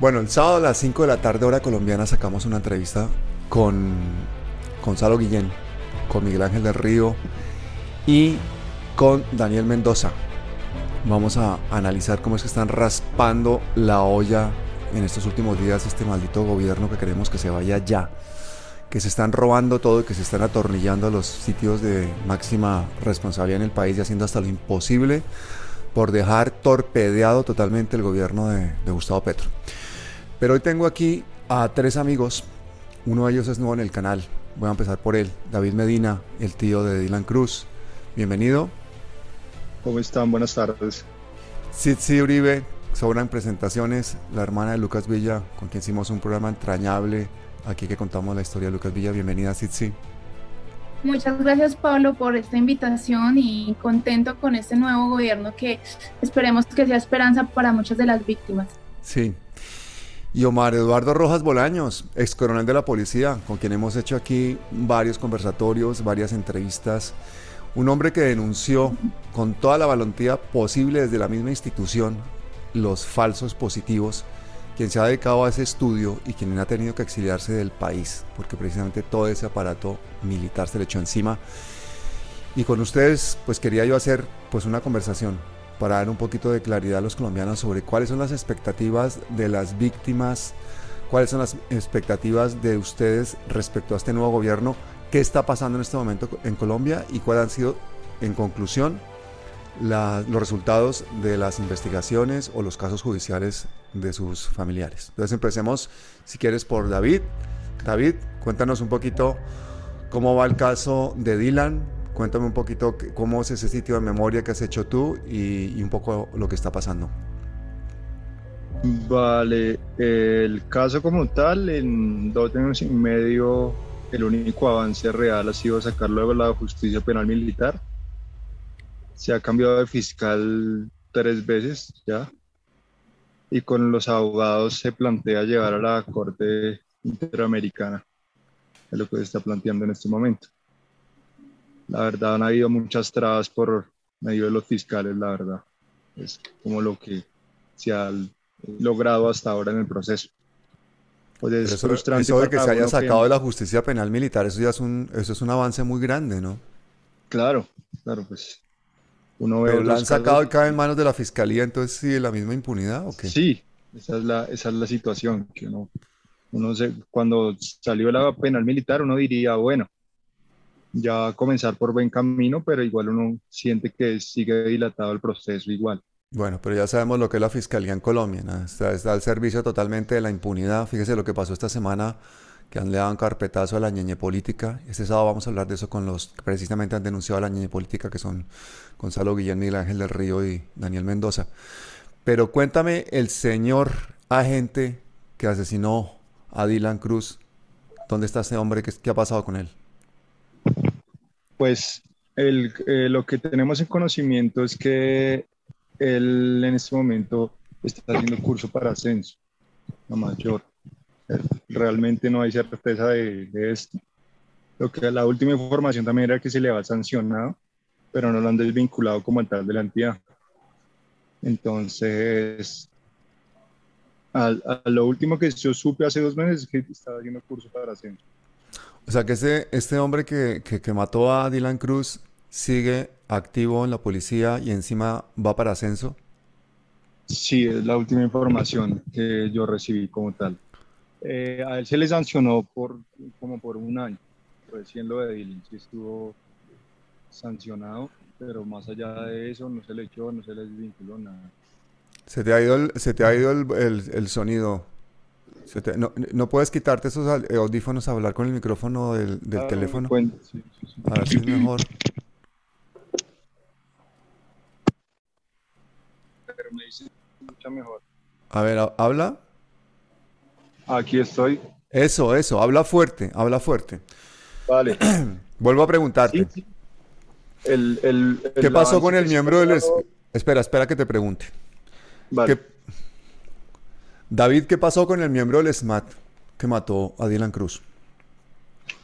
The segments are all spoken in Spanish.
Bueno, el sábado a las 5 de la tarde, hora colombiana, sacamos una entrevista con Gonzalo Guillén, con Miguel Ángel del Río y con Daniel Mendoza. Vamos a analizar cómo es que están raspando la olla en estos últimos días este maldito gobierno que queremos que se vaya ya. Que se están robando todo y que se están atornillando a los sitios de máxima responsabilidad en el país y haciendo hasta lo imposible por dejar torpedeado totalmente el gobierno de, de Gustavo Petro. Pero hoy tengo aquí a tres amigos. Uno de ellos es nuevo en el canal. Voy a empezar por él. David Medina, el tío de Dylan Cruz. Bienvenido. ¿Cómo están? Buenas tardes. Sitsi Uribe, sobran presentaciones. La hermana de Lucas Villa, con quien hicimos un programa entrañable. Aquí que contamos la historia de Lucas Villa. Bienvenida, Sitsi. Muchas gracias Pablo por esta invitación y contento con este nuevo gobierno que esperemos que sea esperanza para muchas de las víctimas. Sí, y Omar Eduardo Rojas Bolaños, ex coronel de la policía, con quien hemos hecho aquí varios conversatorios, varias entrevistas. Un hombre que denunció con toda la valentía posible desde la misma institución los falsos positivos, quien se ha dedicado a ese estudio y quien ha tenido que exiliarse del país, porque precisamente todo ese aparato militar se le echó encima. Y con ustedes, pues quería yo hacer pues una conversación para dar un poquito de claridad a los colombianos sobre cuáles son las expectativas de las víctimas, cuáles son las expectativas de ustedes respecto a este nuevo gobierno, qué está pasando en este momento en Colombia y cuáles han sido, en conclusión, los resultados de las investigaciones o los casos judiciales de sus familiares. Entonces empecemos, si quieres, por David. David, cuéntanos un poquito cómo va el caso de Dylan, Cuéntame un poquito cómo es ese sitio de memoria que has hecho tú y, un poco lo que está pasando. Vale, el caso como tal, en dos años y medio, el único avance real ha sido sacarlo de la justicia penal militar. Se ha cambiado de fiscal tres veces ya. Y con los abogados se plantea llevar a la Corte Interamericana. Es lo que se está planteando en este momento la verdad han habido muchas trabas por medio de los fiscales, la verdad. Es como lo que se ha logrado hasta ahora en el proceso. Pues es eso, frustrante de que se haya sacado de la justicia penal militar, eso ya es un, eso es un avance muy grande, ¿no? Claro, claro, pues uno ve Pero lo han sacado y cae en manos de la fiscalía, entonces sí, la misma impunidad o qué? Sí, esa es la, esa es la situación, que uno, uno se, cuando salió la penal militar uno diría, bueno, ya comenzar por buen camino, pero igual uno siente que sigue dilatado el proceso igual. Bueno, pero ya sabemos lo que es la fiscalía en Colombia, está, al servicio totalmente de la impunidad. Fíjese lo que pasó esta semana, que han le dado un carpetazo a la ñeñe política. Este sábado vamos a hablar de eso con los que precisamente han denunciado a la ñeñe política, que son Gonzalo Guillén, Miguel Ángel del Río y Daniel Mendoza. Pero cuéntame, el señor agente que asesinó a Dylan Cruz, ¿dónde está ese hombre? qué ha pasado con él? Pues eh, lo que tenemos en conocimiento es que él en este momento está haciendo curso para ascenso a mayor. Realmente no hay certeza de, esto. Lo que la última información también era que se le va sancionado, pero no lo han desvinculado como tal de la entidad. Entonces, a, a lo último que yo supe hace dos meses es que estaba haciendo curso para ascenso. O sea que este, este hombre que, que, mató a Dylan Cruz sigue activo en la policía y encima va para ascenso. Sí, es la última información que yo recibí como tal. Eh, a él se le sancionó por como por un año. Recién lo de Dylan sí estuvo sancionado, pero más allá de eso no se le echó, no se le desvinculó nada. Se te ha ido el, se te ha ido el, el, el sonido no, puedes quitarte esos audífonos a hablar con el micrófono del, del ah, teléfono. A ver si es mejor. Pero me dice mucho mejor. A ver, habla. Aquí estoy. Eso, eso, habla fuerte, habla fuerte. Vale. Vuelvo a preguntarte. ¿Qué pasó con el miembro del... Espera, espera que te pregunte. Vale. David, ¿qué pasó con el miembro del SMAT que mató a Dylan Cruz?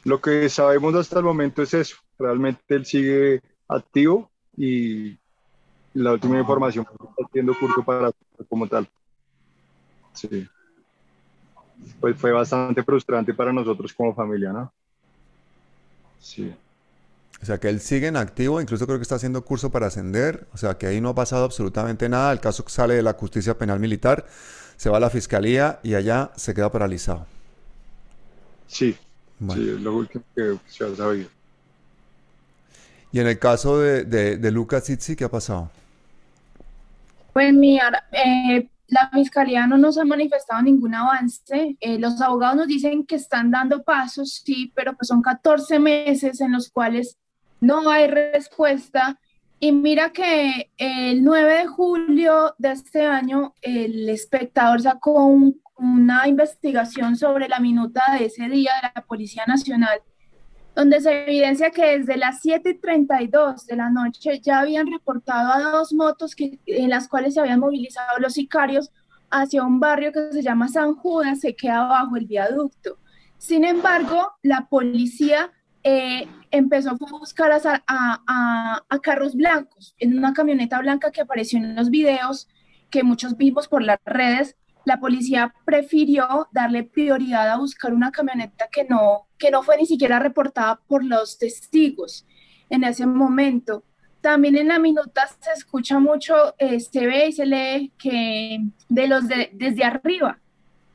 Lo que sabemos hasta el momento es eso. Realmente él sigue activo y la última información está haciendo curso para como tal. Sí. pues fue bastante frustrante para nosotros como familia, ¿no? Sí. O sea que él sigue en activo, incluso creo que está haciendo curso para ascender, o sea que ahí no ha pasado absolutamente nada, el caso sale de la justicia penal militar, se va a la fiscalía y allá se queda paralizado. Sí, sí es lo último que se ha sabido. Y en el caso de, de, Lucas Itzi, ¿qué ha pasado? Pues mira, eh, la fiscalía no nos ha manifestado ningún avance. Eh, los abogados nos dicen que están dando pasos, sí, pero pues son 14 meses en los cuales no hay respuesta. Y mira que el 9 de julio de este año, el espectador sacó una investigación sobre la minuta de ese día de la Policía Nacional donde se evidencia que desde las 7.32 de la noche ya habían reportado a dos motos que, en las cuales se habían movilizado los sicarios hacia un barrio que se llama San Judas, que queda bajo el viaducto. Sin embargo, la policía eh, empezó a buscar a, a, carros blancos, en una camioneta blanca que apareció en los videos que muchos vimos por las redes, la policía prefirió darle prioridad a buscar una camioneta que no, que no fue ni siquiera reportada por los testigos en ese momento. También en la minuta se escucha mucho, eh, se ve y se lee que de los de, desde arriba,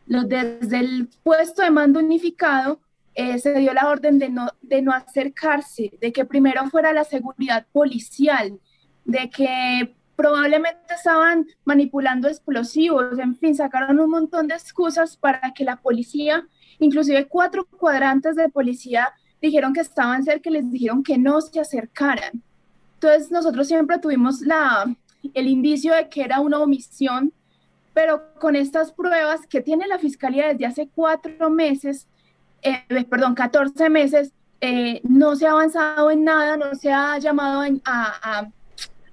los desde el puesto de mando unificado, eh, se dio la orden de no, de no acercarse, de que primero fuera la seguridad policial, de que probablemente estaban manipulando explosivos, en fin, sacaron un montón de excusas para que la policía, inclusive cuatro cuadrantes de policía, dijeron que estaban cerca y les dijeron que no se acercaran. Entonces nosotros siempre tuvimos la, el indicio de que era una omisión, pero con estas pruebas que tiene la Fiscalía desde hace cuatro meses, eh, perdón, 14 meses, eh, no se ha avanzado en nada, no se ha llamado a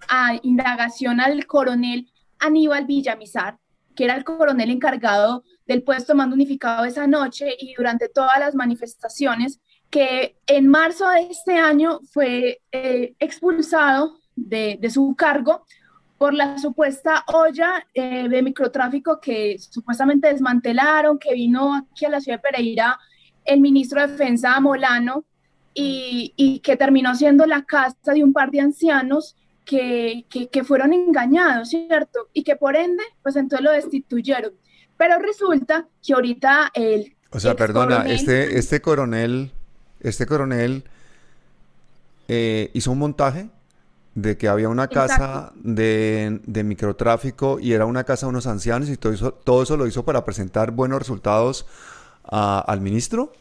a indagación al coronel Aníbal Villamizar, que era el coronel encargado del puesto de mando unificado esa noche y durante todas las manifestaciones, que en marzo de este año fue eh, expulsado de, su cargo por la supuesta olla eh, de microtráfico que supuestamente desmantelaron, que vino aquí a la ciudad de Pereira el ministro de Defensa Molano y, y que terminó siendo la casa de un par de ancianos que, que, fueron engañados, ¿cierto? Y que por ende, pues entonces lo destituyeron. Pero resulta que ahorita el... O sea, perdona, este, este coronel, este coronel eh, hizo un montaje de que había una casa de, de, microtráfico y era una casa de unos ancianos y todo eso, todo eso lo hizo para presentar buenos resultados al ministro.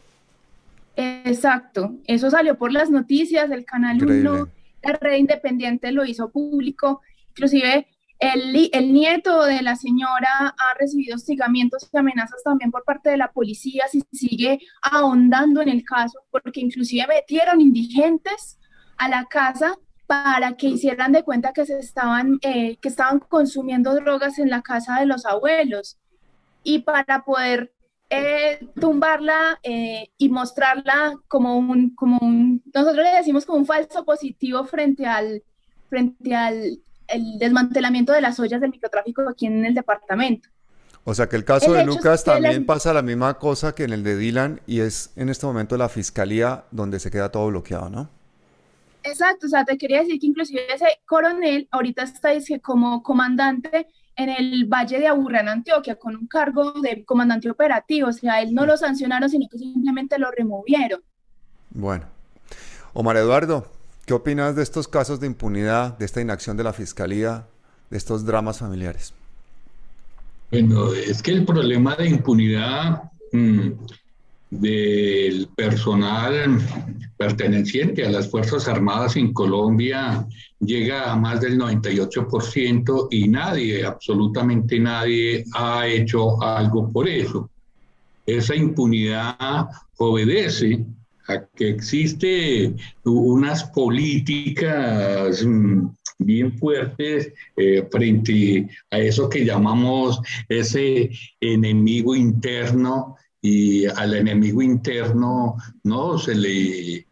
Exacto, eso salió por las noticias del Canal 1 la red independiente lo hizo público, inclusive el, el, nieto de la señora ha recibido hostigamientos y amenazas también por parte de la policía si sigue ahondando en el caso, porque inclusive metieron indigentes a la casa para que hicieran de cuenta que se estaban, eh, que estaban consumiendo drogas en la casa de los abuelos. Y para poder eh, tumbarla eh, y mostrarla como un, como un, nosotros le decimos como un falso positivo frente al, frente al el desmantelamiento de las ollas del microtráfico aquí en el departamento. O sea que el caso de Lucas también pasa la misma cosa que en el de Dylan y es en este momento la fiscalía donde se queda todo bloqueado, ¿no? Exacto, o sea, te quería decir que inclusive ese coronel ahorita está dice, como comandante en el Valle de Aburrá, en Antioquia, con un cargo de comandante operativo. O sea, él no lo sancionaron, sino que simplemente lo removieron. Bueno. Omar Eduardo, ¿qué opinas de estos casos de impunidad, de esta inacción de la Fiscalía, de estos dramas familiares? Bueno, es que el problema de impunidad mm, del personal perteneciente a las Fuerzas Armadas en Colombia llega a más del 98% y nadie, absolutamente nadie, ha hecho algo por eso. Esa impunidad obedece a que existe unas políticas mm, bien fuertes eh, frente a eso que llamamos ese enemigo interno y al enemigo interno no se le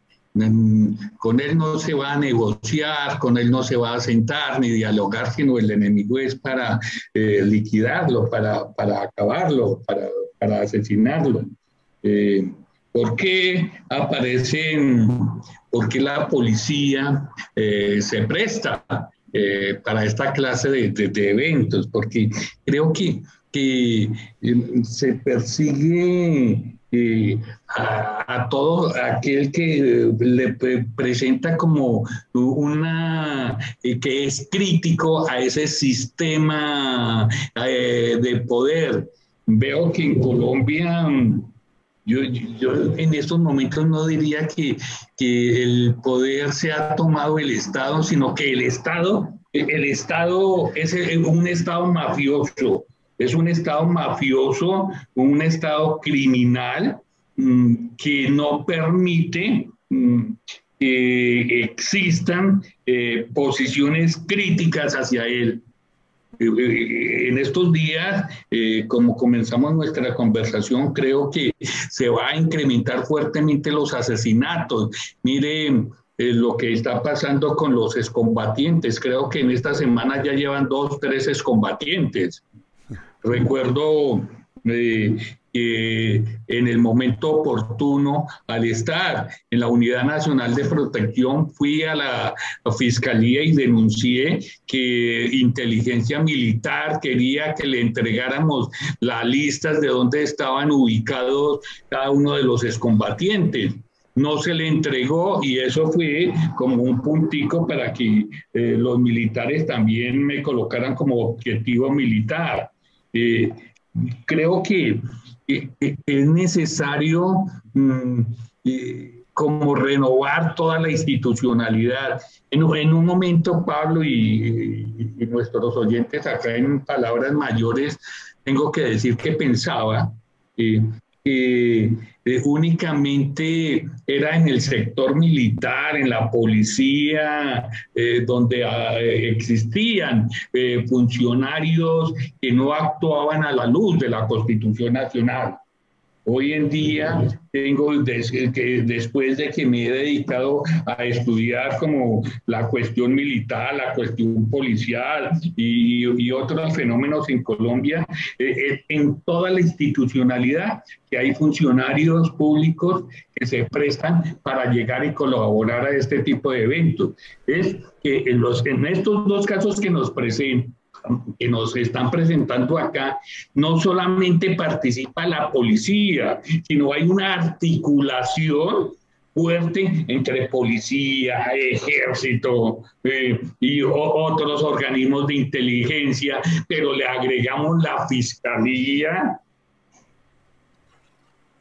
con él no se va a negociar, con él no se va a sentar ni dialogar, sino el enemigo es para eh, liquidarlo, para, para acabarlo, para, para asesinarlo. Eh, ¿Por qué aparecen, por qué la policía eh, se presta eh, para esta clase de, eventos? Porque creo que, que se persigue a, todo aquel que le presenta como una que es crítico a ese sistema de poder. Veo que en Colombia yo, yo, en estos momentos no diría que, que, el poder se ha tomado el Estado, sino que el Estado, el Estado es un Estado mafioso, es un Estado mafioso, un Estado criminal mm, que no permite mm, que existan eh, posiciones críticas hacia él. Eh, eh, en estos días, eh, como comenzamos nuestra conversación, creo que se va a incrementar fuertemente los asesinatos. Miren lo que está pasando con los excombatientes. Creo que en esta semana ya llevan dos, tres excombatientes. Recuerdo en el momento oportuno, al estar en la Unidad Nacional de Protección, fui a la Fiscalía y denuncié que inteligencia militar quería que le entregáramos las listas de dónde estaban ubicados cada uno de los excombatientes no se le entregó y eso fue como un puntico para que eh, los militares también me colocaran como objetivo militar. Eh, creo que es necesario mm, como renovar toda la institucionalidad. En, un momento, Pablo y, nuestros oyentes acá en palabras mayores, tengo que decir que pensaba eh, eh, únicamente era en el sector militar, en la policía, eh, donde ah, existían funcionarios que no actuaban a la luz de la Constitución Nacional. Hoy en día tengo, que después de que me he dedicado a estudiar como la cuestión militar, la cuestión policial y, otros fenómenos en Colombia, eh, eh, en toda la institucionalidad que hay funcionarios públicos que se prestan para llegar y colaborar a este tipo de eventos. Es que en, los, en estos dos casos que nos presentan, que nos están presentando acá, no solamente participa la policía, sino hay una articulación fuerte entre policía, ejército eh, y otros organismos de inteligencia, pero le agregamos la fiscalía,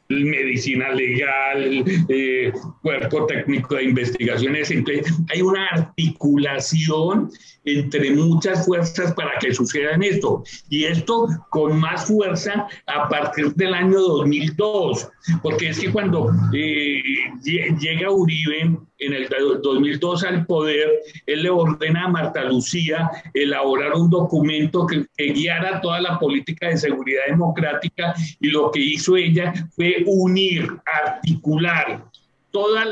medicina legal, eh, cuerpo técnico de investigaciones. Entonces, hay una articulación entre muchas fuerzas para que suceda esto. Y esto con más fuerza a partir del año 2002, porque es que cuando eh, llega Uribe en el 2002 al poder, él le ordena a Marta Lucía elaborar un documento que, guiara toda la política de seguridad democrática y lo que hizo ella fue unir, articular toda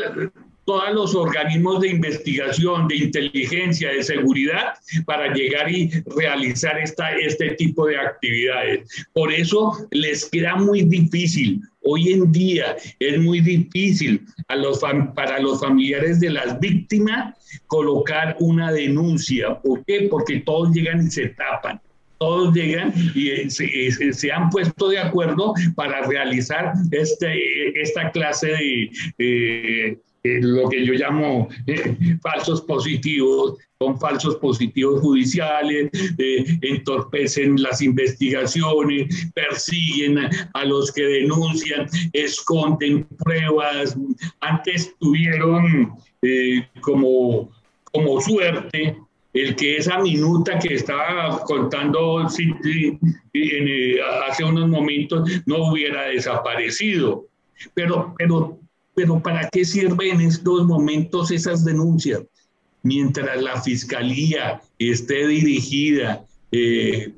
todos los organismos de investigación, de inteligencia, de seguridad, para llegar y realizar esta, este tipo de actividades. Por eso les queda muy difícil Hoy en día es muy difícil a los para los familiares de las víctimas colocar una denuncia. ¿Por qué? Porque todos llegan y se tapan. Todos llegan y eh, eh, se, han puesto de acuerdo para realizar este, esta clase de lo que yo llamo eh, falsos positivos, son falsos positivos judiciales, eh, entorpecen las investigaciones, persiguen a, los que denuncian, esconden pruebas. Antes tuvieron eh, como, como suerte el que esa minuta que estaba contando hace unos momentos no hubiera desaparecido. Pero, pero pero ¿para qué sirven en estos momentos esas denuncias? Mientras la fiscalía esté dirigida eh,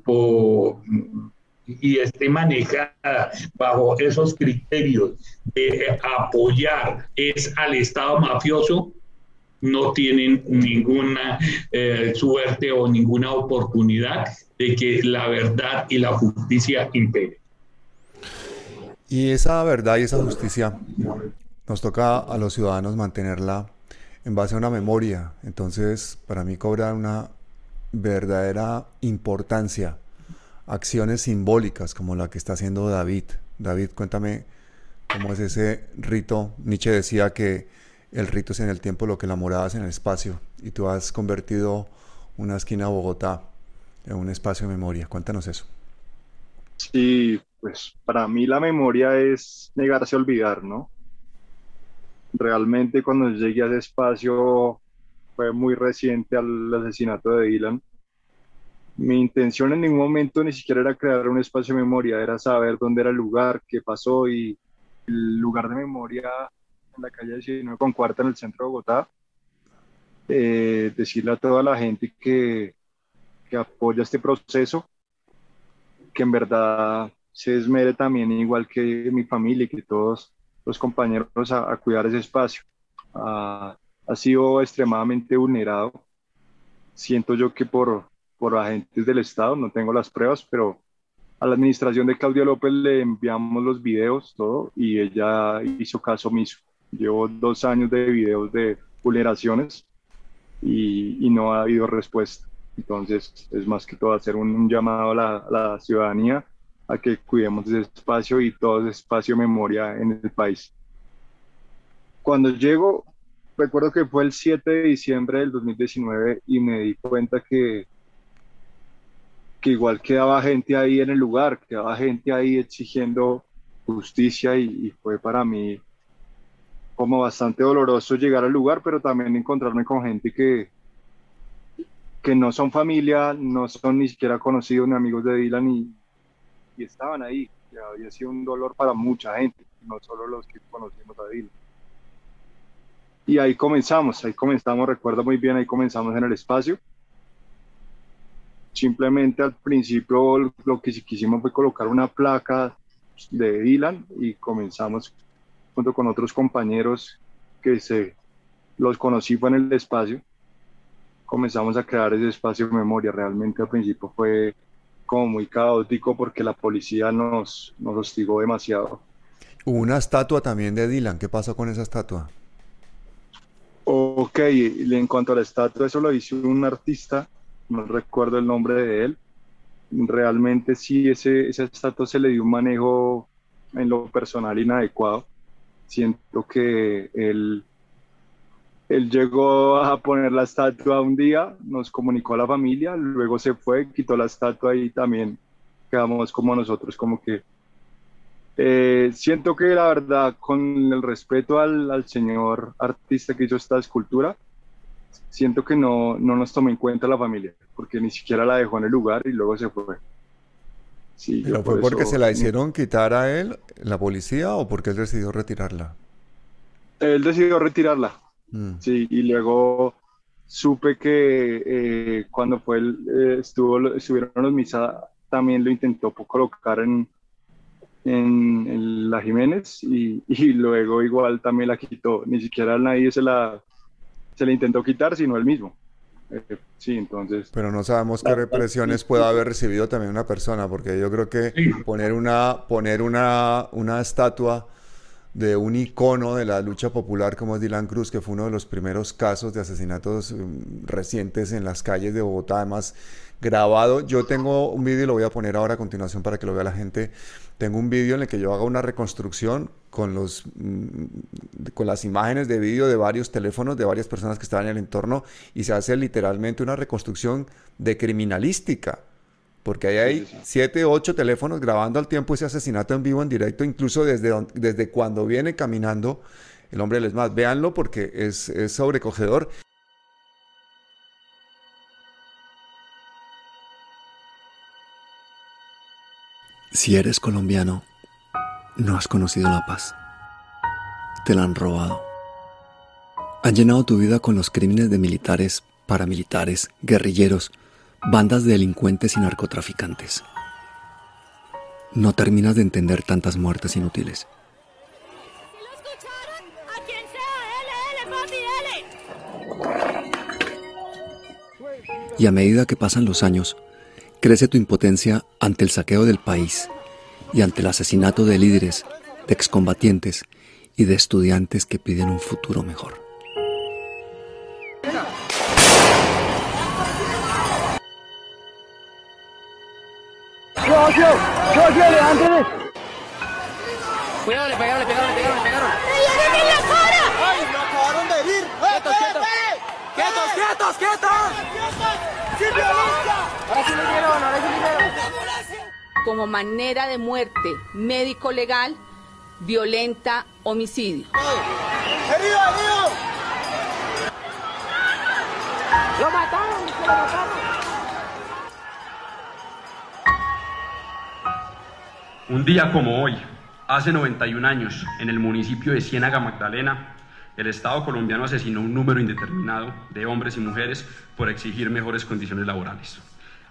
y esté manejada bajo esos criterios de apoyar es al Estado mafioso, no tienen ninguna eh, suerte o ninguna oportunidad de que la verdad y la justicia imperen. Y esa verdad y esa justicia nos toca a los ciudadanos mantenerla en base a una memoria. Entonces, para mí cobra una verdadera importancia acciones simbólicas como la que está haciendo David. David, cuéntame cómo es ese rito. Nietzsche decía que el rito es en el tiempo lo que la morada es en el espacio y tú has convertido una esquina de Bogotá en un espacio de memoria. Cuéntanos eso. Sí, pues para mí la memoria es negarse a olvidar, ¿no? Realmente cuando llegué a ese espacio fue muy reciente al asesinato de Dylan mi intención en ningún momento ni siquiera era crear un espacio de memoria, era saber dónde era el lugar, qué pasó y el lugar de memoria en la calle 19 con cuarta en el centro de Bogotá. Eh, decirle a toda la gente que, que apoya este proceso, que en verdad se esmere también, igual que mi familia y que todos los compañeros, a, cuidar ese espacio. Ah, ha sido extremadamente vulnerado. Siento yo que por, por agentes del Estado, no tengo las pruebas, pero a la administración de Claudia López le enviamos los videos, todo, y ella hizo caso omiso. Llevo dos años de videos de vulneraciones y, no ha habido respuesta. Entonces, es más que todo hacer un, llamado a la, a la, ciudadanía a que cuidemos ese espacio y todo ese espacio memoria en el país. Cuando llego, recuerdo que fue el 7 de diciembre del 2019 y me di cuenta que que igual quedaba gente ahí en el lugar, quedaba gente ahí exigiendo justicia y, fue para mí como bastante doloroso llegar al lugar, pero también encontrarme con gente que, que no son familia, no son ni siquiera conocidos ni amigos de Dylan y, y estaban ahí. que había sido un dolor para mucha gente, no solo los que conocimos a Dylan. Y ahí comenzamos, ahí comenzamos, recuerdo muy bien, ahí comenzamos en el espacio Simplemente al principio lo que quisimos fue colocar una placa de Dylan y comenzamos junto con otros compañeros que se los conocí fue en el espacio. Comenzamos a crear ese espacio de memoria. Realmente al principio fue como muy caótico porque la policía nos, nos hostigó demasiado. Hubo una estatua también de Dylan. ¿Qué pasó con esa estatua? Ok, en cuanto a la estatua, eso lo hizo un artista no recuerdo el nombre de él. Realmente sí, ese, ese estatua se le dio un manejo en lo personal inadecuado. Siento que él, él llegó a poner la estatua un día, nos comunicó a la familia, luego se fue, quitó la estatua y también quedamos como nosotros, como que eh, siento que la verdad, con el respeto al, al, señor artista que hizo esta escultura, siento que no, no nos tomó en cuenta la familia, porque ni siquiera la dejó en el lugar y luego se fue. Sí, ¿Pero fue porque se la hicieron quitar a él, la policía, o porque él decidió retirarla? Él decidió retirarla. Mm. Sí, y luego supe que eh, cuando fue él, eh, estuvo, estuvieron los misa, también lo intentó colocar en, en, la Jiménez y, y, luego igual también la quitó. Ni siquiera nadie se la, se le intentó quitar, sino él mismo. Eh, sí, entonces. Pero no sabemos qué represiones puede haber recibido también una persona, porque yo creo que poner una, poner una, una estatua de un icono de la lucha popular como es Dylan Cruz, que fue uno de los primeros casos de asesinatos mm, recientes en las calles de Bogotá, además grabado. Yo tengo un vídeo, lo voy a poner ahora a continuación para que lo vea la gente. Tengo un vídeo en el que yo hago una reconstrucción con, los, mm, con las imágenes de vídeo de varios teléfonos de varias personas que estaban en el entorno y se hace literalmente una reconstrucción de criminalística. Porque ahí hay siete, ocho teléfonos grabando al tiempo ese asesinato en vivo, en directo, incluso desde, desde cuando viene caminando el hombre del ESMAD. Véanlo porque es, es sobrecogedor. Si eres colombiano, no has conocido la paz. Te la han robado. Han llenado tu vida con los crímenes de militares, paramilitares, guerrilleros, bandas de delincuentes y narcotraficantes. No terminas de entender tantas muertes inútiles. Y a medida que pasan los años, crece tu impotencia ante el saqueo del país y ante el asesinato de líderes de excombatientes y de estudiantes que piden un futuro mejor. Cuidado, le pegaron, le pegaron, le pegaron, le pegaron. ¡Me en la cara! ¡Ay, lo acabaron de herir! ¡Quietos, quietos! ¡Quietos, quietos, quietos! ¡Sin violencia! Ahora sí le dieron, ahora sí le dieron. Como manera de muerte médico-legal, violenta, homicidio. ¡Herido, herido! ¡Lo mataron! ¡Se lo mataron! Un día como hoy, hace 91 años, en el municipio de Ciénaga Magdalena, el Estado colombiano asesinó un número indeterminado de hombres y mujeres por exigir mejores condiciones laborales.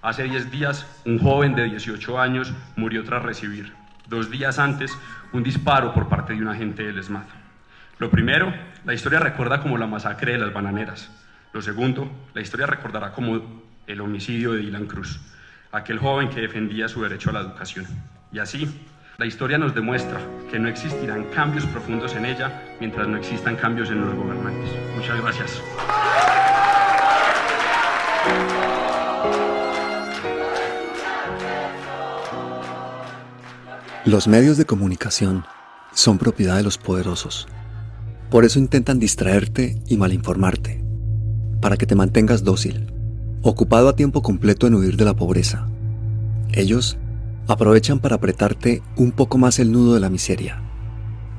Hace 10 días, un joven de 18 años murió tras recibir, dos días antes, un disparo por parte de un agente del ESMAD. Lo primero, la historia recuerda como la masacre de las bananeras. Lo segundo, la historia recordará como el homicidio de Dylan Cruz, aquel joven que defendía su derecho a la educación. Y así, la historia nos demuestra que no existirán cambios profundos en ella mientras no existan cambios en los gobernantes. Muchas gracias. Los medios de comunicación son propiedad de los poderosos. Por eso intentan distraerte y malinformarte, para que te mantengas dócil, ocupado a tiempo completo en huir de la pobreza. Ellos aprovechan para apretarte un poco más el nudo de la miseria,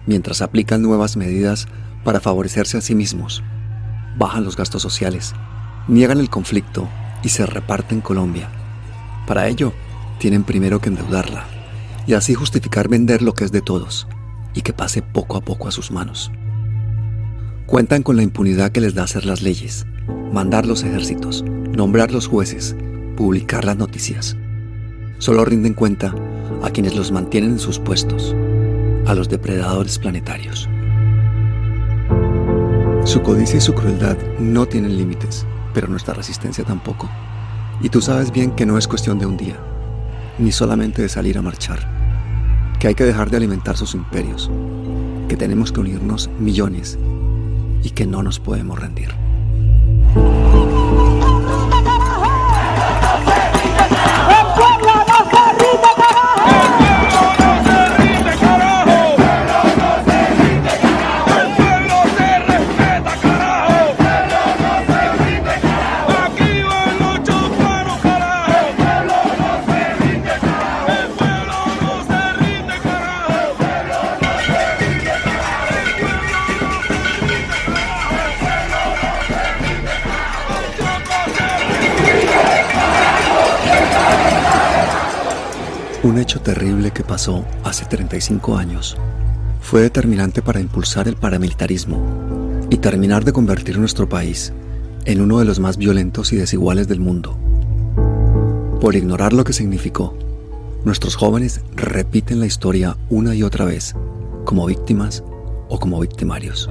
mientras aplican nuevas medidas para favorecerse a sí mismos, bajan los gastos sociales, niegan el conflicto y se reparten Colombia. Para ello, tienen primero que endeudarla y así justificar vender lo que es de todos y que pase poco a poco a sus manos. Cuentan con la impunidad que les da hacer las leyes, mandar los ejércitos, nombrar los jueces, publicar las noticias Solo rinden cuenta a quienes los mantienen en sus puestos, a los depredadores planetarios. Su codicia y su crueldad no tienen límites, pero nuestra resistencia tampoco. Y tú sabes bien que no es cuestión de un día, ni solamente de salir a marchar, que hay que dejar de alimentar sus imperios, que tenemos que unirnos millones y que no nos podemos rendir. Que pasó hace 35 años fue determinante para impulsar el paramilitarismo y terminar de convertir nuestro país en uno de los más violentos y desiguales del mundo. Por ignorar lo que significó, nuestros jóvenes repiten la historia una y otra vez, como víctimas o como victimarios.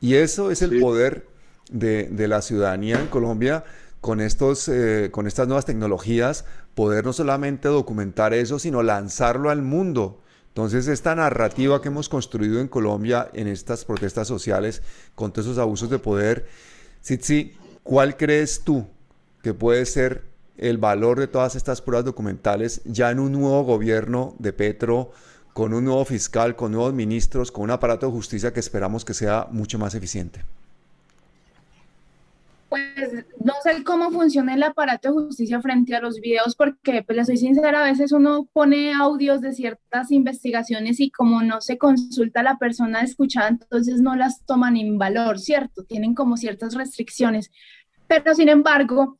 Y eso es el poder de, de la ciudadanía en Colombia con, estos, eh, con estas nuevas tecnologías, poder no solamente documentar eso, sino lanzarlo al mundo. Entonces, esta narrativa que hemos construido en Colombia en estas protestas sociales con todos esos abusos de poder, sí, ¿cuál crees tú que puede ser el valor de todas estas pruebas documentales ya en un nuevo gobierno de Petro, con un nuevo fiscal, con nuevos ministros, con un aparato de justicia que esperamos que sea mucho más eficiente? Pues no sé cómo funciona el aparato de justicia frente a los videos, porque, pues le soy sincera, a veces uno pone audios de ciertas investigaciones y como no se consulta a la persona escuchada, entonces no las toman en valor, ¿cierto? Tienen como ciertas restricciones. Pero sin embargo,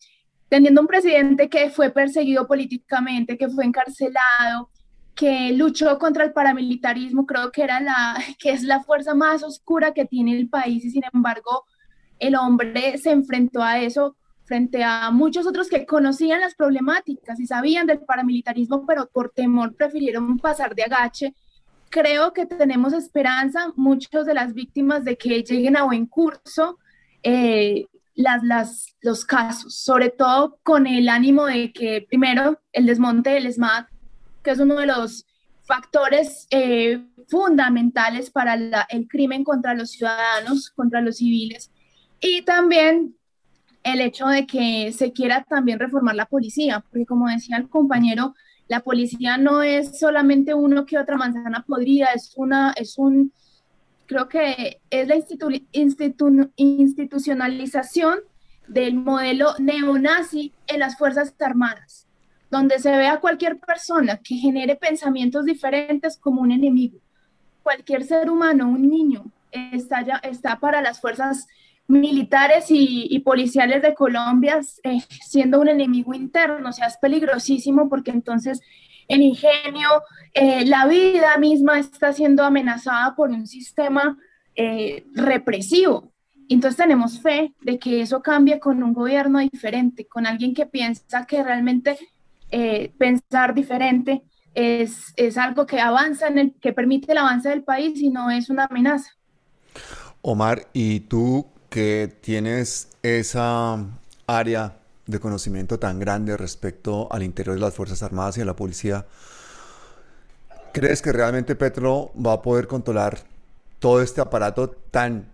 teniendo un presidente que fue perseguido políticamente, que fue encarcelado, que luchó contra el paramilitarismo, creo que era la que es la fuerza más oscura que tiene el país y sin embargo el hombre se enfrentó a eso frente a muchos otros que conocían las problemáticas y sabían del paramilitarismo, pero por temor prefirieron pasar de agache. Creo que tenemos esperanza, muchos de las víctimas, de que lleguen a buen curso eh, las, las, los casos, sobre todo con el ánimo de que, primero, el desmonte del SMAT que es uno de los factores eh, fundamentales para el crimen contra los ciudadanos, contra los civiles, y también el hecho de que se quiera también reformar la policía, porque como decía el compañero, la policía no es solamente uno que otra manzana podrida, es una, es un, creo que es la institucionalización del modelo neonazi en las Fuerzas Armadas, donde se ve a cualquier persona que genere pensamientos diferentes como un enemigo. Cualquier ser humano, un niño, está, ya, está para las Fuerzas militares y, policiales de Colombia eh, siendo un enemigo interno, o sea, es peligrosísimo porque entonces el ingenio, eh, la vida misma está siendo amenazada por un sistema eh, represivo. Entonces tenemos fe de que eso cambie con un gobierno diferente, con alguien que piensa que realmente pensar diferente es, es, algo que avanza, en el, que permite el avance del país y no es una amenaza. Omar, ¿y tú que tienes esa área de conocimiento tan grande respecto al interior de las Fuerzas Armadas y a la policía, ¿crees que realmente Petro va a poder controlar todo este aparato tan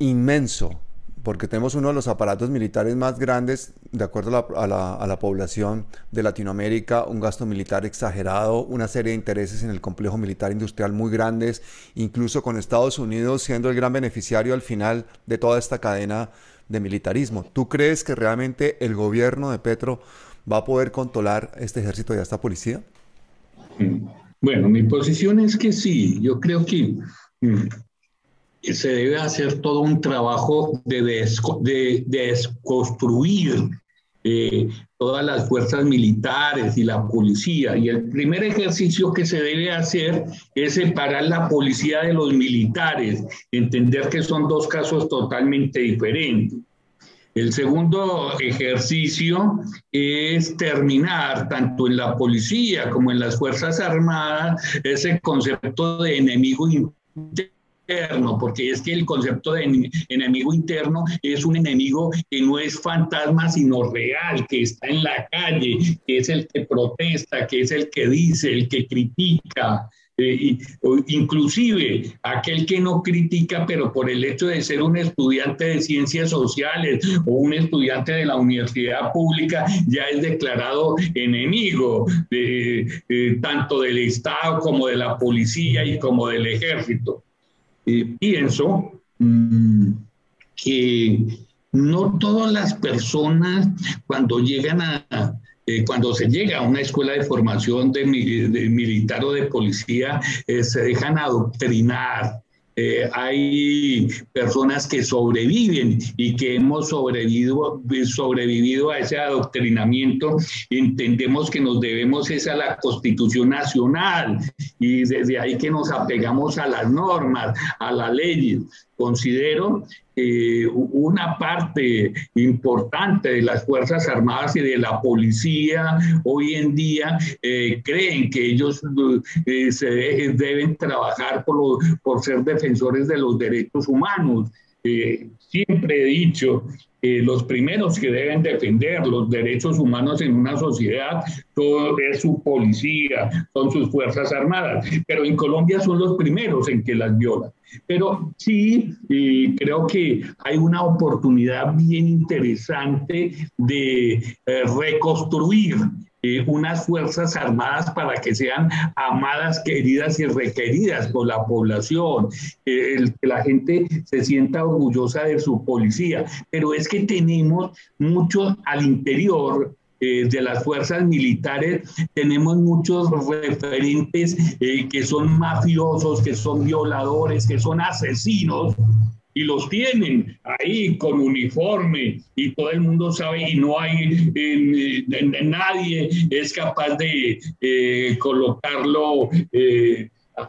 inmenso porque tenemos uno de los aparatos militares más grandes, de acuerdo a la, población de Latinoamérica, un gasto militar exagerado, una serie de intereses en el complejo militar industrial muy grandes, incluso con Estados Unidos siendo el gran beneficiario al final de toda esta cadena de militarismo. ¿Tú crees que realmente el gobierno de Petro va a poder controlar este ejército y esta policía? Bueno, mi posición es que sí. Yo creo que mm, se debe hacer todo un trabajo de, desconstruir eh, todas las fuerzas militares y la policía. Y el primer ejercicio que se debe hacer es separar la policía de los militares, entender que son dos casos totalmente diferentes. El segundo ejercicio es terminar, tanto en la policía como en las Fuerzas Armadas, ese concepto de enemigo interno porque es que el concepto de enemigo interno es un enemigo que no es fantasma, sino real, que está en la calle, que es el que protesta, que es el que dice, el que critica. Eh, inclusive aquel que no critica, pero por el hecho de ser un estudiante de ciencias sociales o un estudiante de la universidad pública, ya es declarado enemigo tanto del Estado como de la policía y como del ejército. Eh, pienso mm, que no todas las personas cuando llegan a, eh, cuando se llega a una escuela de formación de, militar o de policía, eh, se dejan adoctrinar eh, hay personas que sobreviven y que hemos sobrevivido, sobrevivido a ese adoctrinamiento. Entendemos que nos debemos es a la Constitución Nacional y desde ahí que nos apegamos a las normas, a las leyes. Considero eh, una parte importante de las Fuerzas Armadas y de la policía hoy en día eh, creen que ellos eh, se deben trabajar por, por ser defensores de los derechos humanos. siempre he dicho los primeros que deben defender los derechos humanos en una sociedad todo es su policía, son sus fuerzas armadas, pero en Colombia son los primeros en que las violan. Pero sí, creo que hay una oportunidad bien interesante de eh, reconstruir eh, unas fuerzas armadas para que sean amadas, queridas y requeridas por la población, que la gente se sienta orgullosa de su policía. Pero es que tenemos mucho al interior eh, de las fuerzas militares tenemos muchos referentes eh, que son mafiosos, que son violadores, que son asesinos, y los tienen ahí con uniforme y todo el mundo sabe y no hay nadie es capaz de eh, colocarlo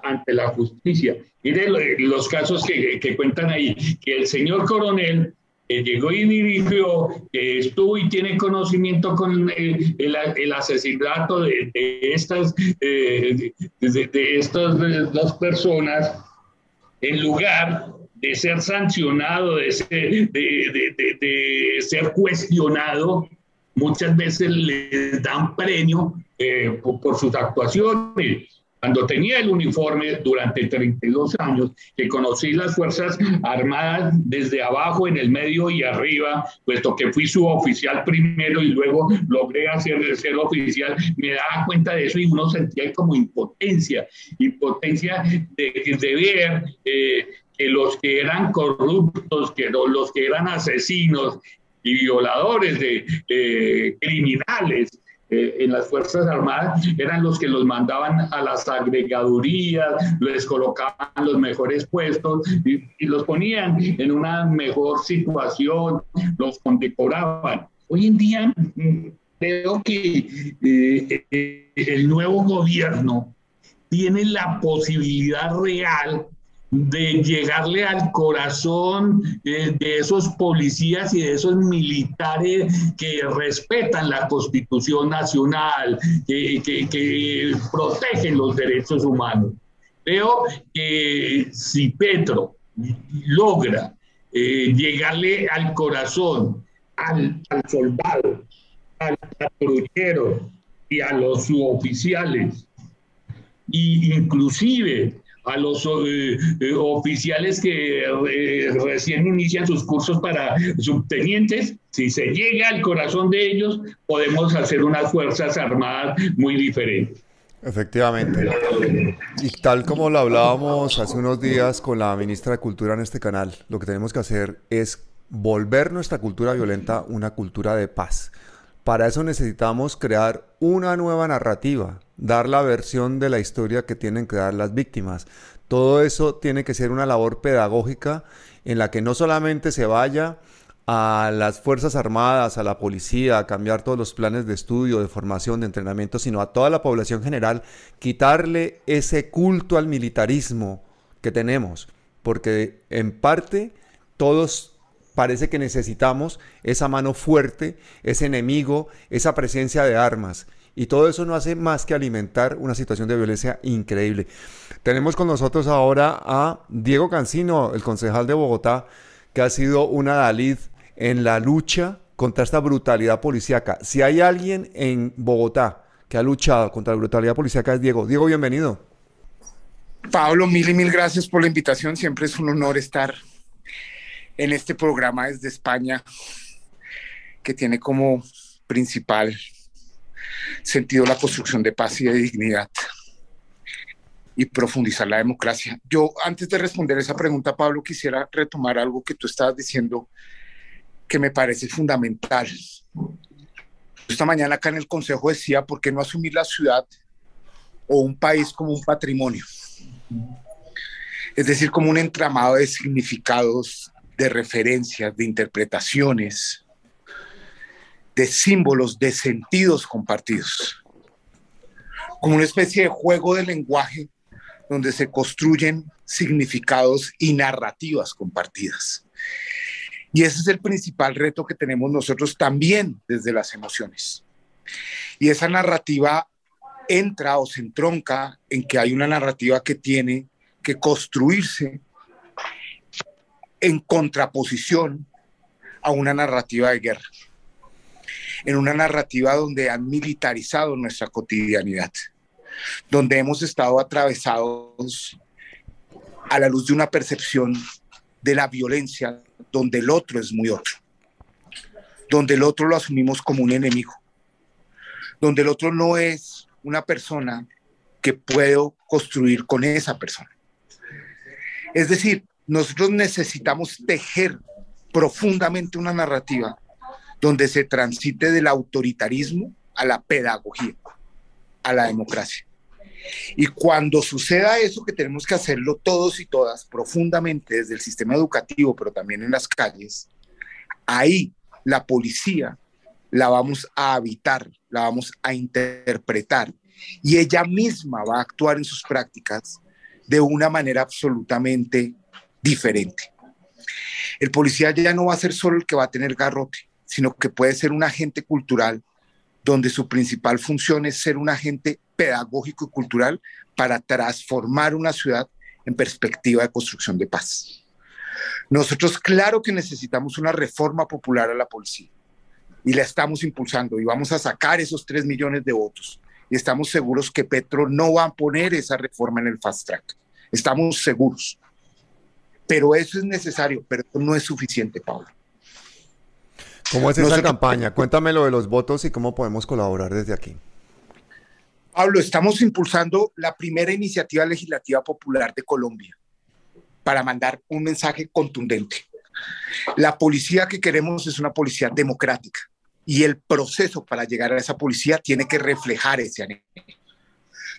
ante la justicia. Miren los casos que, que cuentan ahí, que el señor coronel llegó y dirigió, que estuvo y tiene conocimiento con el, el, asesinato de, estas, eh, de, estas dos personas, en lugar de ser sancionado, de ser, de ser cuestionado, muchas veces les dan premio eh, por, sus actuaciones. Cuando tenía el uniforme durante 32 años, que conocí las Fuerzas Armadas desde abajo, en el medio y arriba, puesto que fui su oficial primero y luego logré hacer ser oficial, me daba cuenta de eso y uno sentía como impotencia, impotencia de, de ver eh, que los que eran corruptos, que los que eran asesinos y violadores de criminales, eh, en las Fuerzas Armadas eran los que los mandaban a las agregadurías, les colocaban los mejores puestos y, los ponían en una mejor situación, los condecoraban. Hoy en día mm, creo que eh, eh, el nuevo gobierno tiene la posibilidad real de llegarle al corazón de esos policías y de esos militares que respetan la constitución nacional, que, que, protegen los derechos humanos. Creo que si Petro logra eh, llegarle al corazón, al, soldado, al patrullero y a los suboficiales, e inclusive a los eh, eh, oficiales que eh, recién inician sus cursos para subtenientes, si se llega al corazón de ellos, podemos hacer unas fuerzas armadas muy diferentes. Efectivamente. Y tal como lo hablábamos hace unos días con la ministra de Cultura en este canal, lo que tenemos que hacer es volver nuestra cultura violenta una cultura de paz. Para eso necesitamos crear una nueva narrativa, dar la versión de la historia que tienen que dar las víctimas. Todo eso tiene que ser una labor pedagógica en la que no solamente se vaya a las Fuerzas Armadas, a la policía, a cambiar todos los planes de estudio, de formación, de entrenamiento, sino a toda la población general, quitarle ese culto al militarismo que tenemos, porque en parte todos parece que necesitamos esa mano fuerte, ese enemigo, esa presencia de armas. Y todo eso no hace más que alimentar una situación de violencia increíble. Tenemos con nosotros ahora a Diego Cancino, el concejal de Bogotá, que ha sido una Dalid en la lucha contra esta brutalidad policíaca. Si hay alguien en Bogotá que ha luchado contra la brutalidad policíaca es Diego. Diego, bienvenido. Pablo, mil y mil gracias por la invitación. Siempre es un honor estar en este programa desde España, que tiene como principal sentido la construcción de paz y de dignidad y profundizar la democracia. Yo, antes de responder esa pregunta, Pablo, quisiera retomar algo que tú estabas diciendo que me parece fundamental. Esta mañana acá en el Consejo decía, ¿por qué no asumir la ciudad o un país como un patrimonio? Es decir, como un entramado de significados de referencias, de interpretaciones, de símbolos, de sentidos compartidos, como una especie de juego de lenguaje donde se construyen significados y narrativas compartidas. Y ese es el principal reto que tenemos nosotros también desde las emociones. Y esa narrativa entra o se entronca en que hay una narrativa que tiene que construirse en contraposición a una narrativa de guerra, en una narrativa donde han militarizado nuestra cotidianidad, donde hemos estado atravesados a la luz de una percepción de la violencia, donde el otro es muy otro, donde el otro lo asumimos como un enemigo, donde el otro no es una persona que puedo construir con esa persona. Es decir, nosotros necesitamos tejer profundamente una narrativa donde se transite del autoritarismo a la pedagogía, a la democracia. Y cuando suceda eso, que tenemos que hacerlo todos y todas profundamente desde el sistema educativo, pero también en las calles, ahí la policía la vamos a habitar, la vamos a interpretar y ella misma va a actuar en sus prácticas de una manera absolutamente diferente. El policía ya no va a ser solo el que va a tener garrote, sino que puede ser un agente cultural donde su principal función es ser un agente pedagógico y cultural para transformar una ciudad en perspectiva de construcción de paz. Nosotros claro que necesitamos una reforma popular a la policía y la estamos impulsando y vamos a sacar esos tres millones de votos y estamos seguros que Petro no va a poner esa reforma en el fast track. Estamos seguros. Pero eso es necesario, pero no es suficiente, Pablo. ¿Cómo es esa campaña? Cuéntame lo de los votos y cómo podemos colaborar desde aquí. Pablo, estamos impulsando la primera iniciativa legislativa popular de Colombia para mandar un mensaje contundente. La policía que queremos es una policía democrática y el proceso para llegar a esa policía tiene que reflejar ese anhelo.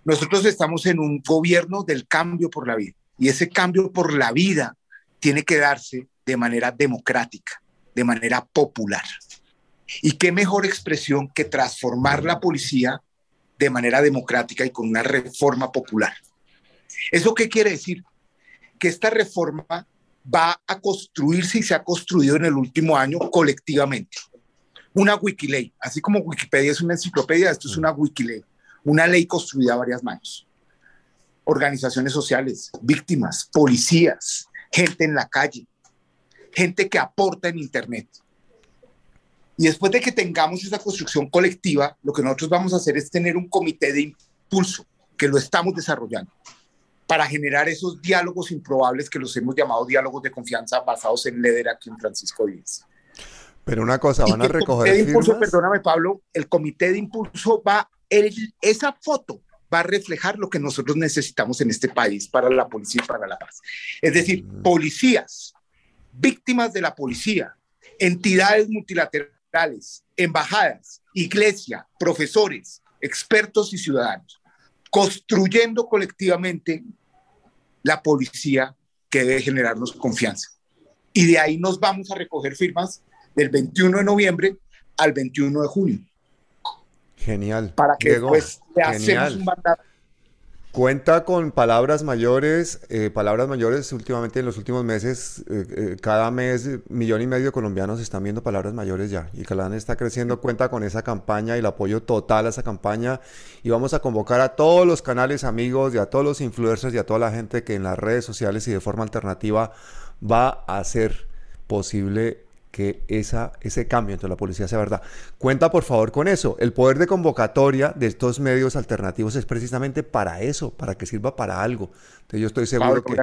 Nosotros estamos en un gobierno del cambio por la vida y ese cambio por la vida tiene que darse de manera democrática, de manera popular. ¿Y qué mejor expresión que transformar la policía de manera democrática y con una reforma popular? ¿Eso qué quiere decir? Que esta reforma va a construirse y se ha construido en el último año colectivamente. Una Wikiley, así como Wikipedia es una enciclopedia, esto es una Wikiley, una ley construida a varias manos. Organizaciones sociales, víctimas, policías, gente en la calle, gente que aporta en Internet. Y después de que tengamos esa construcción colectiva, lo que nosotros vamos a hacer es tener un comité de impulso, que lo estamos desarrollando, para generar esos diálogos improbables que los hemos llamado diálogos de confianza basados en Leder aquí en Francisco Díaz. Pero una cosa, van a recoger de impulso, Perdóname, Pablo, el comité de impulso va, esa foto va a reflejar lo que nosotros necesitamos en este país para la policía y para la paz. Es decir, mm. policías, víctimas de la policía, entidades multilaterales, embajadas, iglesia, profesores, expertos y ciudadanos, construyendo colectivamente la policía que debe generarnos confianza. Y de ahí nos vamos a recoger firmas del 21 de noviembre al 21 de junio. Genial. Para que después le hacemos un mandato Cuenta con palabras mayores, eh, palabras mayores últimamente en los últimos meses, eh, eh, cada mes millón y medio de colombianos están viendo palabras mayores ya. Y Calán está creciendo, cuenta con esa campaña y el apoyo total a esa campaña. Y vamos a convocar a todos los canales amigos y a todos los influencers y a toda la gente que en las redes sociales y de forma alternativa va a hacer posible que esa, ese cambio entre la policía sea verdad. Cuenta por favor con eso. El poder de convocatoria de estos medios alternativos es precisamente para eso, para que sirva para algo. Entonces yo estoy seguro que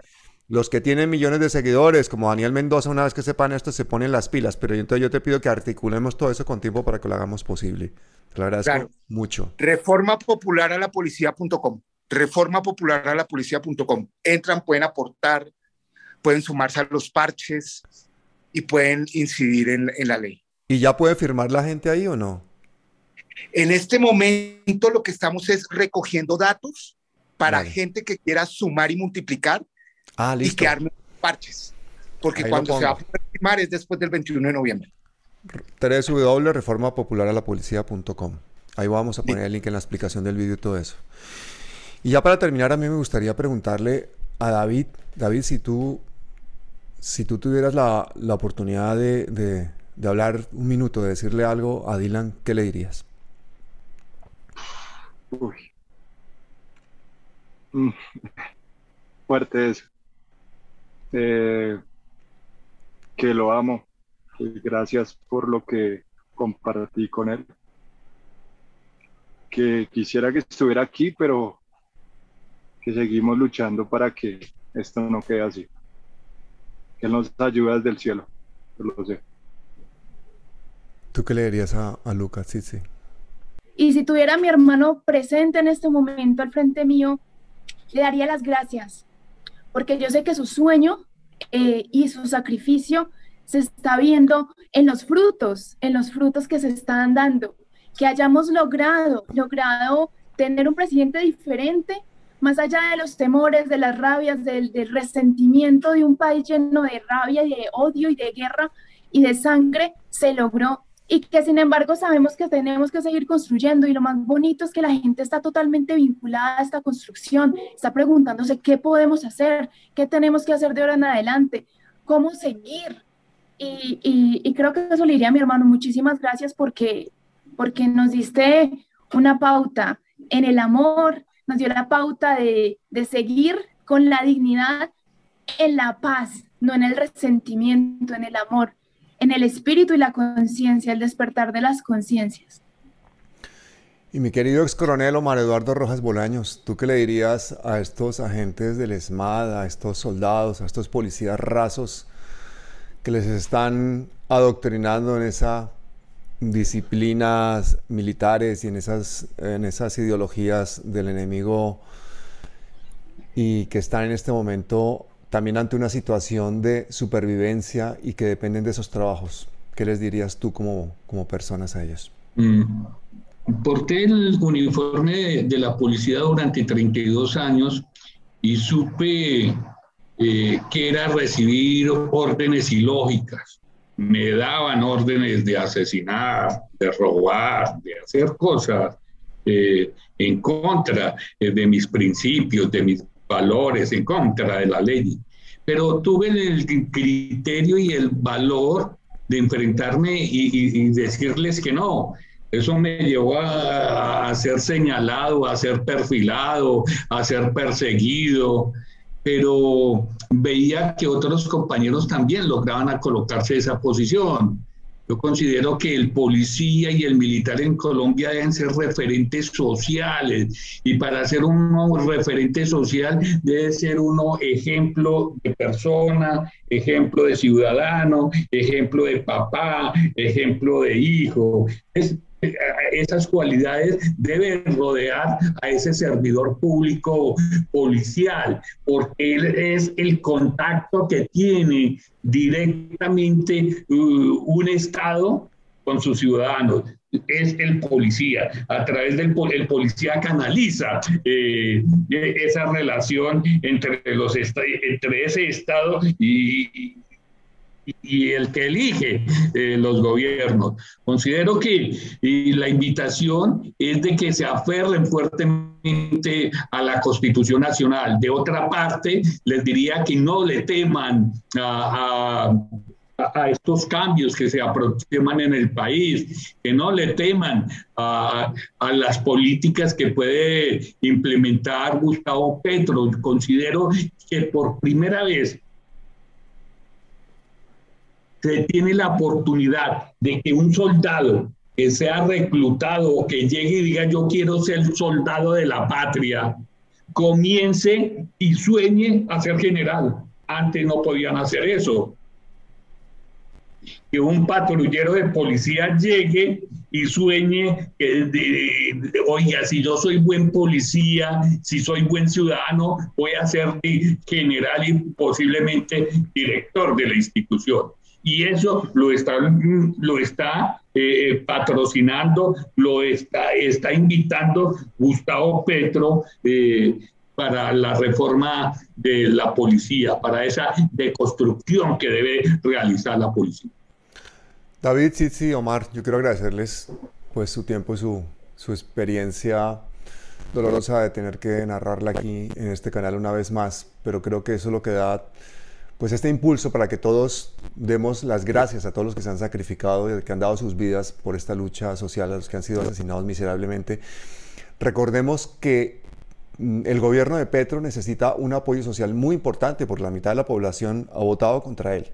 los que tienen millones de seguidores, como Daniel Mendoza, una vez que sepan esto, se ponen las pilas. Pero entonces yo te pido que articulemos todo eso con tiempo para que lo hagamos posible. Te lo agradezco mucho. Reforma popular a la policía.com. Reforma popular a la policía.com. Entran, pueden aportar, pueden sumarse a los parches, y pueden incidir en, la ley. ¿Y ya puede firmar la gente ahí o no? En este momento lo que estamos es recogiendo datos para gente que quiera sumar y multiplicar ah, y que arme parches. Porque cuando se va a firmar es después del 21 de noviembre. www.reformapopularalapolicía.com Ahí vamos a poner el link en la explicación del vídeo y todo eso. Y ya para terminar, a mí me gustaría preguntarle a David, David, si tú si tú tuvieras la, oportunidad de, hablar un minuto, de decirle algo a Dylan, ¿qué le dirías? Uy. Mm. Fuerte eso. Eh, que lo amo. Gracias por lo que compartí con él. Que quisiera que estuviera aquí, pero que seguimos luchando para que esto no quede así. Él nos ayuda desde el cielo, yo lo sé. ¿Tú qué le dirías a, Lucas? Sí, sí. Y si tuviera a mi hermano presente en este momento al frente mío, le daría las gracias, porque yo sé que su sueño eh, y su sacrificio se está viendo en los frutos, en los frutos que se están dando, que hayamos logrado, logrado tener un presidente diferente más allá de los temores, de las rabias, del, resentimiento de un país lleno de rabia y de odio y de guerra y de sangre, se logró y que sin embargo sabemos que tenemos que seguir construyendo y lo más bonito es que la gente está totalmente vinculada a esta construcción, está preguntándose qué podemos hacer, qué tenemos que hacer de ahora en adelante, cómo seguir. Y, y, creo que eso le diría a mi hermano, muchísimas gracias porque, porque nos diste una pauta en el amor, nos dio la pauta de, seguir con la dignidad en la paz, no en el resentimiento, en el amor, en el espíritu y la conciencia, el despertar de las conciencias. Y mi querido ex coronel Omar Eduardo Rojas Bolaños, ¿tú qué le dirías a estos agentes del ESMAD, a estos soldados, a estos policías rasos que les están adoctrinando en esas disciplinas militares y en esas, en esas ideologías del enemigo y que están en este momento también ante una situación de supervivencia y que dependen de esos trabajos? ¿Qué les dirías tú como, como personas a ellos? Mm. Porté el uniforme de, la policía durante 32 años y supe eh, que era recibir órdenes ilógicas. Me daban órdenes de asesinar, de robar, de hacer cosas eh, en contra eh, de mis principios, de mis valores, en contra de la ley. Pero tuve el criterio y el valor de enfrentarme y decirles que no, eso me llevó a, ser señalado, a ser perfilado, a ser perseguido, pero veía que otros compañeros también lograban a colocarse esa posición. Yo considero que el policía y el militar en Colombia deben ser referentes sociales y para ser uno referente social debe ser uno ejemplo de persona, ejemplo de ciudadano, ejemplo de papá, ejemplo de hijo. Es, esas cualidades deben rodear a ese servidor público policial, porque él es el contacto que tiene directamente uh, un Estado con sus ciudadanos es el policía. A través del el policía canaliza eh, esa relación entre, los entre ese Estado y, y el que elige eh, los gobiernos. Considero que la invitación es de que se aferren fuertemente a la Constitución Nacional. De otra parte, les diría que no le teman a, a estos cambios que se aproximan en el país, que no le teman a, a, las políticas que puede implementar Gustavo Petro. Considero que por primera vez se tiene la oportunidad de que un soldado que sea reclutado que llegue y diga yo quiero ser soldado de la patria, comience y sueñe a ser general. Antes no podían hacer eso. Que un patrullero de policía llegue y sueñe que, oiga, si yo soy buen policía, si soy buen ciudadano, voy a ser general y posiblemente director de la institución y eso lo está, lo está eh, patrocinando, lo está, está invitando Gustavo Petro eh, para la reforma de la policía, para esa deconstrucción que debe realizar la policía. David, sí, Omar, yo quiero agradecerles pues su tiempo y su, su experiencia dolorosa de tener que narrarla aquí en este canal una vez más, pero creo que eso es lo que da pues este impulso para que todos demos las gracias a todos los que se han sacrificado y que han dado sus vidas por esta lucha social, a los que han sido asesinados miserablemente. Recordemos que mm, el gobierno de Petro necesita un apoyo social muy importante porque la mitad de la población ha votado contra él.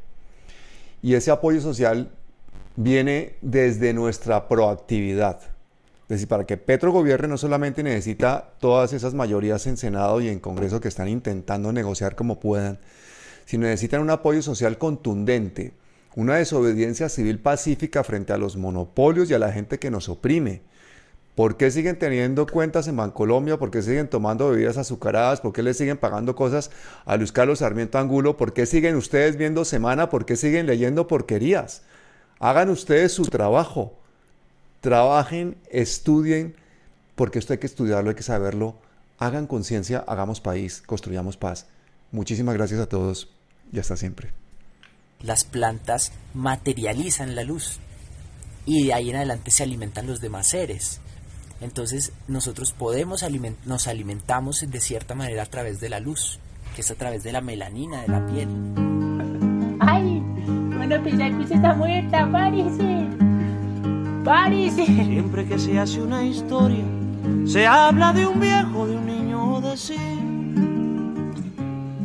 Y ese apoyo social viene desde nuestra proactividad. Es decir, para que Petro gobierne no solamente necesita todas esas mayorías en Senado y en Congreso que están intentando negociar como puedan, si necesitan un apoyo social contundente, una desobediencia civil pacífica frente a los monopolios y a la gente que nos oprime. ¿Por qué siguen teniendo cuentas en Bancolombia? ¿Por qué siguen tomando bebidas azucaradas? ¿Por qué le siguen pagando cosas a Luis Carlos Sarmiento Angulo? ¿Por qué siguen ustedes viendo semana? ¿Por qué siguen leyendo porquerías? Hagan ustedes su trabajo. Trabajen, estudien, porque esto hay que estudiarlo, hay que saberlo. Hagan conciencia, hagamos país, construyamos paz. Muchísimas gracias a todos y hasta siempre. Las plantas materializan la luz y de ahí en adelante se alimentan los demás seres. Entonces nosotros podemos nos alimentamos de cierta manera a través de la luz, que es a través de la melanina de la piel. ¡Ay! Bueno, que se está muerta, parece. Parece. Siempre que se hace una historia, se habla de un viejo, de un niño, de sí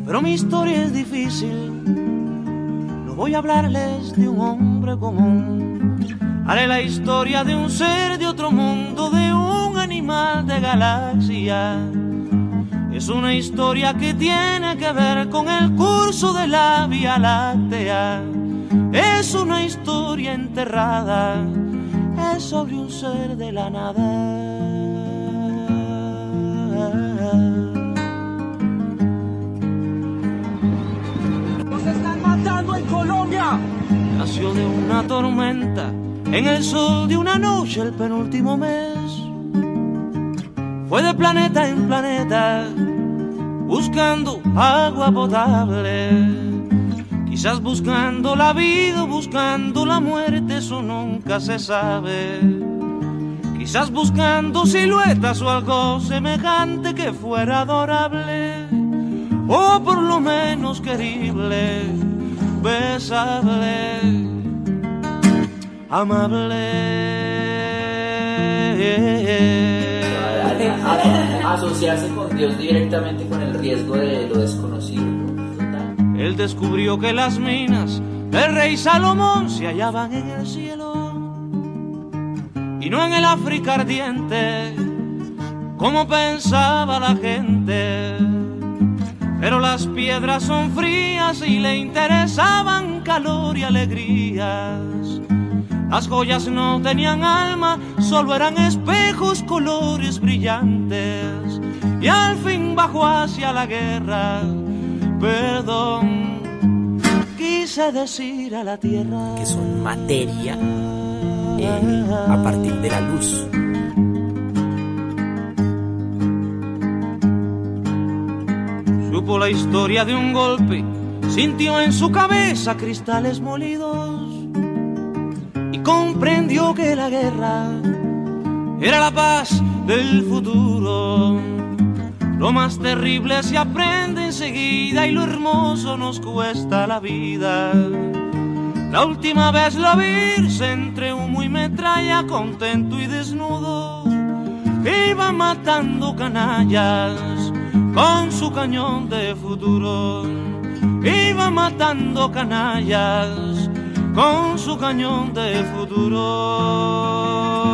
pero mi historia es difícil. No voy a hablarles de un hombre común. Haré la historia de un ser de otro mundo, de un animal de galaxia. Es una historia que tiene que ver con el curso de la Vía Láctea. Es una historia enterrada, es sobre un ser de la nada. Tormenta en el sol de una noche el penúltimo mes. Fue de planeta en planeta buscando agua potable. Quizás buscando la vida, buscando la muerte, eso nunca se sabe. Quizás buscando siluetas o algo semejante que fuera adorable, o por lo menos querible, besable, amable. Asociarse con Dios directamente con el riesgo de lo desconocido. Él descubrió que las minas del rey Salomón se hallaban en el cielo y no en el África ardiente, como pensaba la gente. Pero las piedras son frías y le interesaban calor y alegrías. Las joyas no tenían alma, solo eran espejos, colores brillantes. Y al fin bajó hacia la guerra perdón, quise decir a la tierra que son materia eh, a partir de la luz. Supo la historia de un golpe, sintió en su cabeza cristales molidos comprendió que la guerra era la paz del futuro. Lo más terrible se aprende enseguida y lo hermoso nos cuesta la vida. La última vez lo vi entre humo y metralla, contento y desnudo. Iba matando canallas con su cañón de futuro. Iba matando canallas con su cañón de futuro.